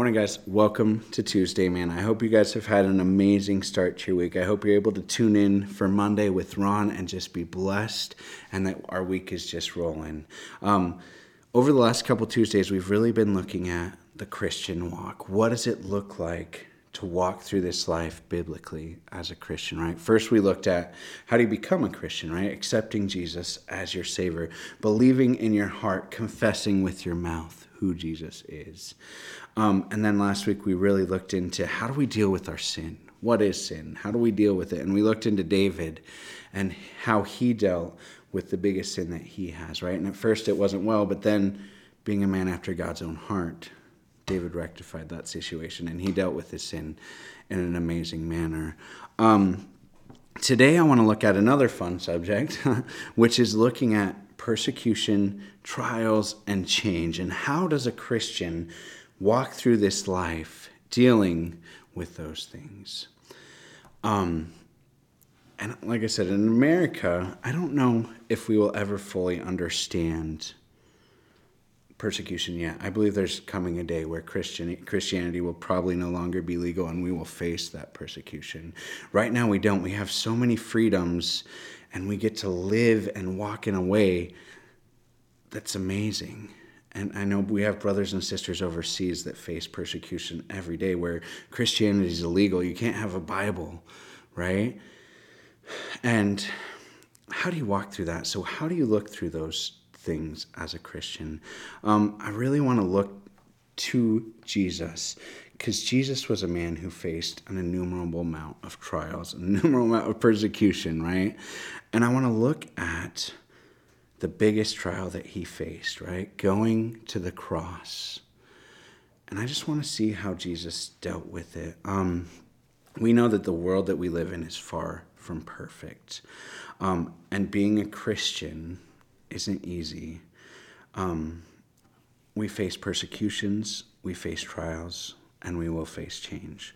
Morning, guys. Welcome to Tuesday, man. I hope you guys have had an amazing start to your week. I hope you're able to tune in for Monday with Ron and just be blessed and that our week is just rolling. Um, over the last couple Tuesdays, we've really been looking at the Christian walk. What does it look like to walk through this life biblically as a Christian, right? First, we looked at how do you become a Christian, right? Accepting Jesus as your Savior, believing in your heart, confessing with your mouth who Jesus is. Um, and then last week we really looked into how do we deal with our sin? What is sin? How do we deal with it? And we looked into David and how he dealt with the biggest sin that he has, right? And at first it wasn't well, but then being a man after God's own heart, David rectified that situation and he dealt with his sin in an amazing manner. Um, today I want to look at another fun subject, which is looking at persecution, trials, and change. And how does a Christian walk through this life dealing with those things? Um, and like I said, in America, I don't know if we will ever fully understand persecution yet. I believe there's coming a day where Christian Christianity will probably no longer be legal and we will face that persecution. Right now we don't. We have so many freedoms and we get to live and walk in a way that's amazing. And I know we have brothers and sisters overseas that face persecution every day where Christianity is illegal. You can't have a Bible, right? And how do you walk through that? So, how do you look through those things as a Christian? Um, I really want to look to Jesus because Jesus was a man who faced an innumerable amount of trials, an innumerable amount of persecution, right? And I want to look at the biggest trial that he faced, right? Going to the cross. And I just want to see how Jesus dealt with it. Um, we know that the world that we live in is far from perfect. Um, and being a Christian isn't easy. Um, we face persecutions, we face trials, and we will face change.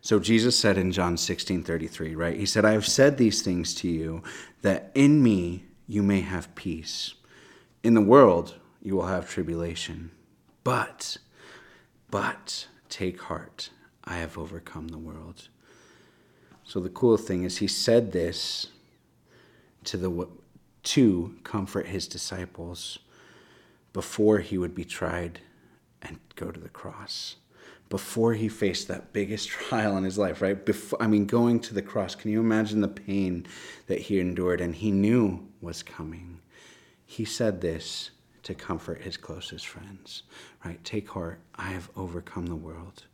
So Jesus said in John 16 33, right? He said, I have said these things to you that in me you may have peace. In the world you will have tribulation. But, but take heart, I have overcome the world. So the cool thing is he said this to the to comfort his disciples before he would be tried and go to the cross before he faced that biggest trial in his life, right? Before, I mean, going to the cross, can you imagine the pain that he endured and he knew was coming? He said this to comfort his closest friends, right? Take heart, I have overcome the world.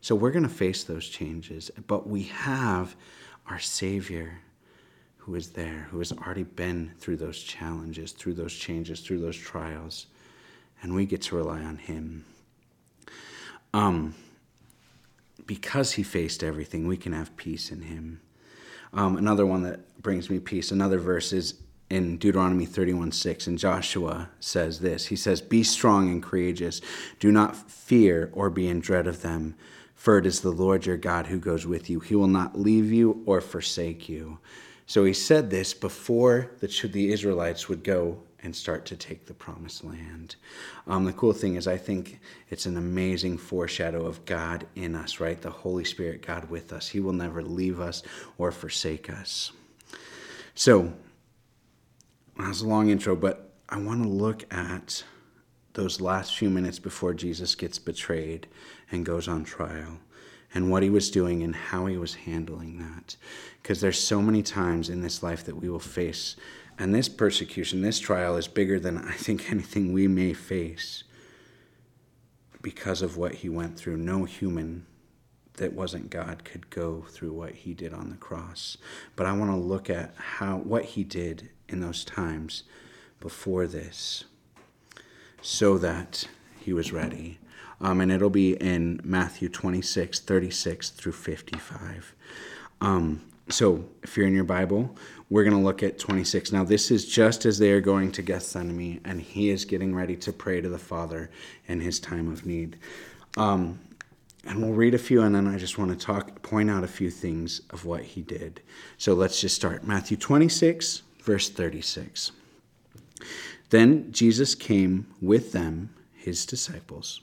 So we're going to face those changes, but we have our Savior who is there, who has already been through those challenges, through those changes, through those trials, and we get to rely on Him. Um, because he faced everything, we can have peace in him. Um, another one that brings me peace, another verse is in Deuteronomy 31 6, and Joshua says this He says, Be strong and courageous. Do not fear or be in dread of them, for it is the Lord your God who goes with you. He will not leave you or forsake you. So he said this before the, the Israelites would go and start to take the promised land. Um, the cool thing is, I think it's an amazing foreshadow of God in us, right? The Holy Spirit, God with us. He will never leave us or forsake us. So, that was a long intro, but I want to look at those last few minutes before Jesus gets betrayed and goes on trial and what he was doing and how he was handling that. Because there's so many times in this life that we will face and this persecution, this trial is bigger than I think anything we may face because of what he went through. No human that wasn't God could go through what he did on the cross. But I want to look at how what he did in those times before this so that he was ready. Um, and it'll be in Matthew 26, 36 through 55. Um, so if you're in your Bible, we're going to look at 26. Now, this is just as they are going to Gethsemane, and he is getting ready to pray to the Father in his time of need. Um, and we'll read a few, and then I just want to talk, point out a few things of what he did. So let's just start. Matthew 26, verse 36. Then Jesus came with them, his disciples,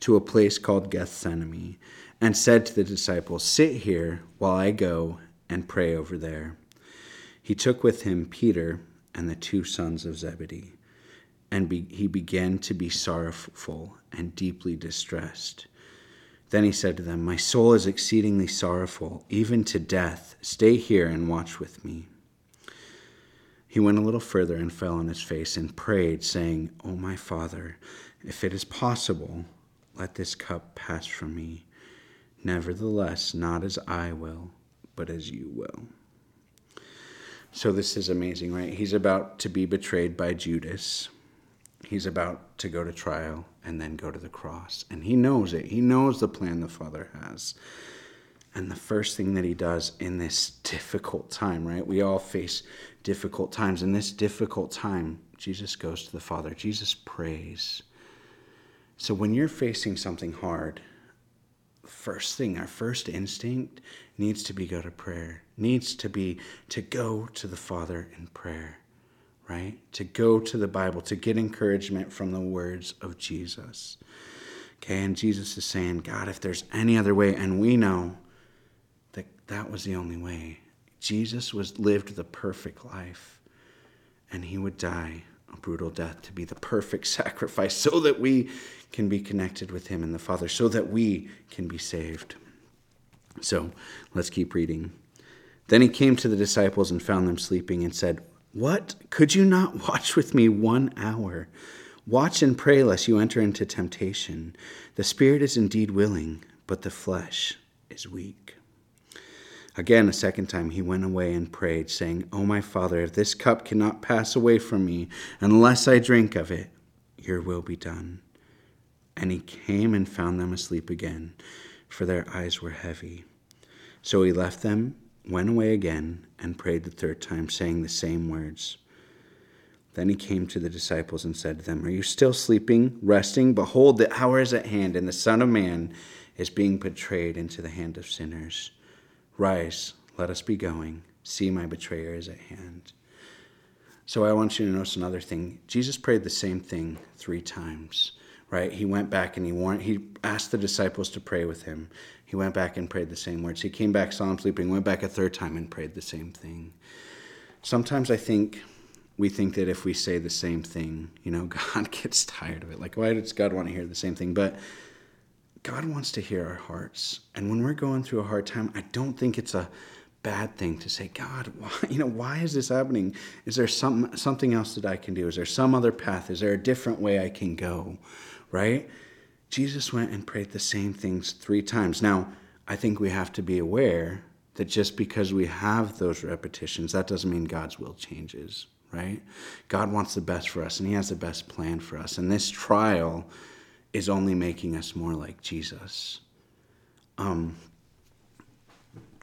to a place called Gethsemane and said to the disciples, Sit here while I go and pray over there. He took with him Peter and the two sons of Zebedee, and be, he began to be sorrowful and deeply distressed. Then he said to them, My soul is exceedingly sorrowful, even to death. Stay here and watch with me. He went a little further and fell on his face and prayed, saying, O oh, my Father, if it is possible, let this cup pass from me. Nevertheless, not as I will, but as you will. So this is amazing, right? He's about to be betrayed by Judas. He's about to go to trial and then go to the cross. And he knows it. He knows the plan the Father has. And the first thing that he does in this difficult time, right? We all face difficult times. In this difficult time, Jesus goes to the Father. Jesus prays. So when you're facing something hard, first thing, our first instinct needs to be go to prayer, needs to be to go to the Father in prayer, right? To go to the Bible, to get encouragement from the words of Jesus. Okay, and Jesus is saying, God, if there's any other way, and we know that that was the only way. Jesus was lived the perfect life, and he would die brutal death to be the perfect sacrifice so that we can be connected with him and the Father, so that we can be saved. So let's keep reading. Then he came to the disciples and found them sleeping and said, What? Could you not watch with me one hour? Watch and pray lest you enter into temptation. The spirit is indeed willing, but the flesh is weak. Again, a second time, he went away and prayed, saying, O my Father, if this cup cannot pass away from me unless I drink of it, your will be done. And he came and found them asleep again, for their eyes were heavy. So he left them, went away again, and prayed the third time, saying the same words. Then he came to the disciples and said to them, Are you still sleeping, resting? Behold, the hour is at hand, and the Son of Man is being betrayed into the hand of sinners. Rise, let us be going. See, my betrayer is at hand. So I want you to notice another thing. Jesus prayed the same thing three times, right? He went back and he warned, he asked the disciples to pray with him. He went back and prayed the same words. He came back, saw him sleeping, went back a third time and prayed the same thing. Sometimes I think we think that if we say the same thing, you know, God gets tired of it. Like, why does God want to hear the same thing? But God wants to hear our hearts. And when we're going through a hard time, I don't think it's a bad thing to say, God, why, you know, why is this happening? Is there some, something else that I can do? Is there some other path? Is there a different way I can go? Right? Jesus went and prayed the same things three times. Now, I think we have to be aware that just because we have those repetitions, that doesn't mean God's will changes, right? God wants the best for us and He has the best plan for us. And this trial is only making us more like Jesus. Um,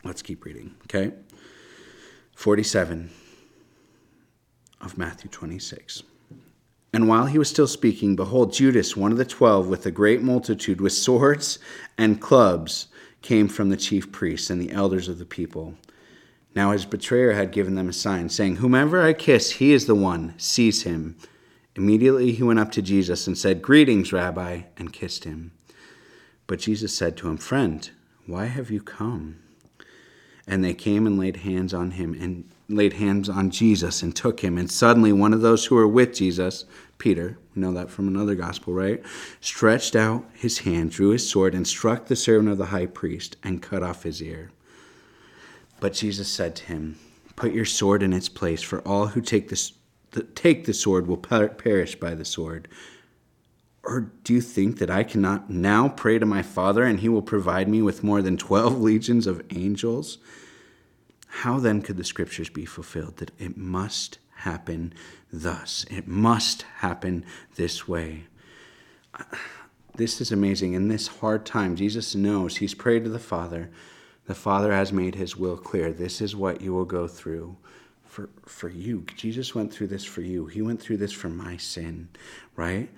let's keep reading, okay? 47 of Matthew 26. And while he was still speaking, behold, Judas, one of the twelve, with a great multitude, with swords and clubs, came from the chief priests and the elders of the people. Now his betrayer had given them a sign, saying, Whomever I kiss, he is the one, seize him. Immediately he went up to Jesus and said, Greetings, Rabbi, and kissed him. But Jesus said to him, Friend, why have you come? And they came and laid hands on him and laid hands on Jesus and took him. And suddenly one of those who were with Jesus, Peter, we know that from another gospel, right? Stretched out his hand, drew his sword, and struck the servant of the high priest and cut off his ear. But Jesus said to him, Put your sword in its place, for all who take this that take the sword will perish by the sword? Or do you think that I cannot now pray to my Father and he will provide me with more than 12 legions of angels? How then could the scriptures be fulfilled that it must happen thus? It must happen this way. This is amazing. In this hard time, Jesus knows he's prayed to the Father. The Father has made his will clear. This is what you will go through for, for you. Jesus went through this for you. He went through this for my sin, right?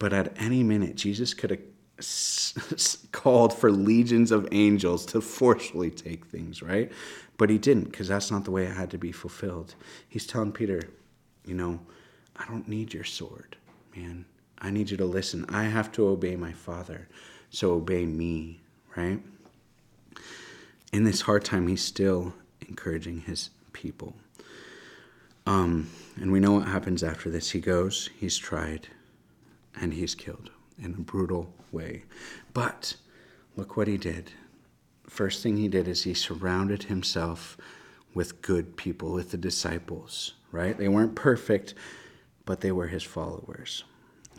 But at any minute, Jesus could have called for legions of angels to forcefully take things, right? But he didn't because that's not the way it had to be fulfilled. He's telling Peter, you know, I don't need your sword, man. I need you to listen. I have to obey my Father, so obey me, right? In this hard time, he's still encouraging his people. Um, and we know what happens after this. He goes, he's tried, and he's killed in a brutal way. But look what he did. First thing he did is he surrounded himself with good people, with the disciples, right? They weren't perfect, but they were his followers.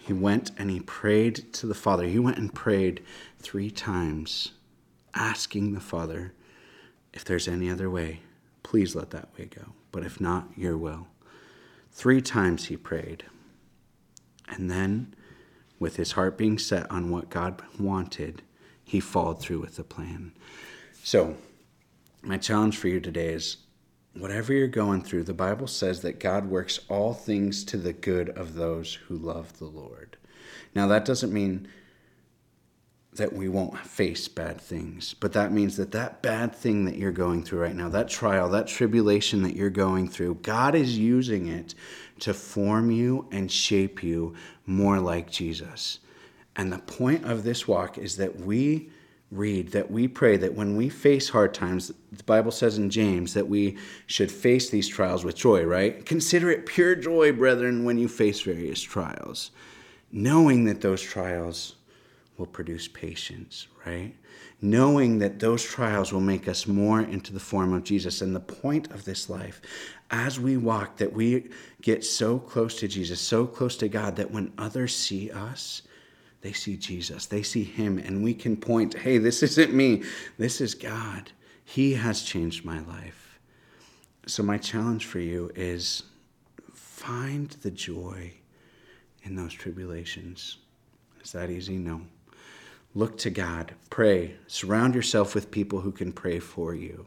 He went and he prayed to the Father. He went and prayed three times, asking the Father, if there's any other way, please let that way go. But if not, your will. Three times he prayed. And then, with his heart being set on what God wanted, he followed through with the plan. So, my challenge for you today is whatever you're going through, the Bible says that God works all things to the good of those who love the Lord. Now, that doesn't mean that we won't face bad things. But that means that that bad thing that you're going through right now, that trial, that tribulation that you're going through, God is using it to form you and shape you more like Jesus. And the point of this walk is that we read, that we pray that when we face hard times, the Bible says in James that we should face these trials with joy, right? Consider it pure joy, brethren, when you face various trials, knowing that those trials will produce patience, right? Knowing that those trials will make us more into the form of Jesus. And the point of this life, as we walk, that we get so close to Jesus, so close to God, that when others see us, they see Jesus, they see Him, and we can point, hey, this isn't me, this is God. He has changed my life. So, my challenge for you is find the joy in those tribulations. Is that easy? No. Look to God, pray, surround yourself with people who can pray for you.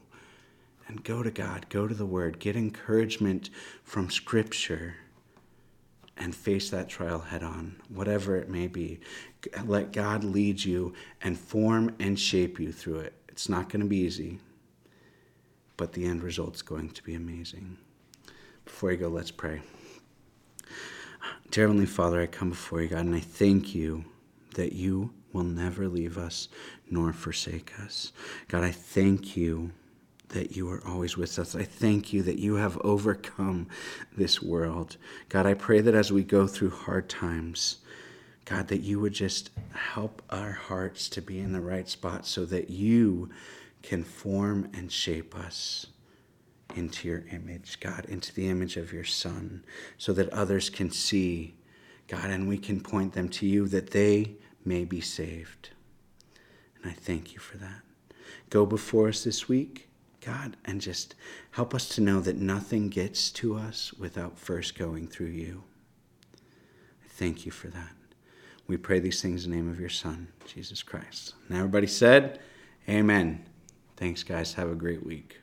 And go to God, go to the Word, get encouragement from Scripture, and face that trial head on, whatever it may be. Let God lead you and form and shape you through it. It's not going to be easy, but the end result's going to be amazing. Before you go, let's pray. Dear Heavenly Father, I come before you, God, and I thank you that you will never leave us nor forsake us. God, I thank you that you are always with us. I thank you that you have overcome this world. God, I pray that as we go through hard times, God, that you would just help our hearts to be in the right spot so that you can form and shape us into your image, God, into the image of your Son, so that others can see, God, and we can point them to you that they may be saved. And I thank you for that. Go before us this week, God, and just help us to know that nothing gets to us without first going through you. I thank you for that. We pray these things in the name of your Son, Jesus Christ. And everybody said, Amen. Thanks, guys. Have a great week.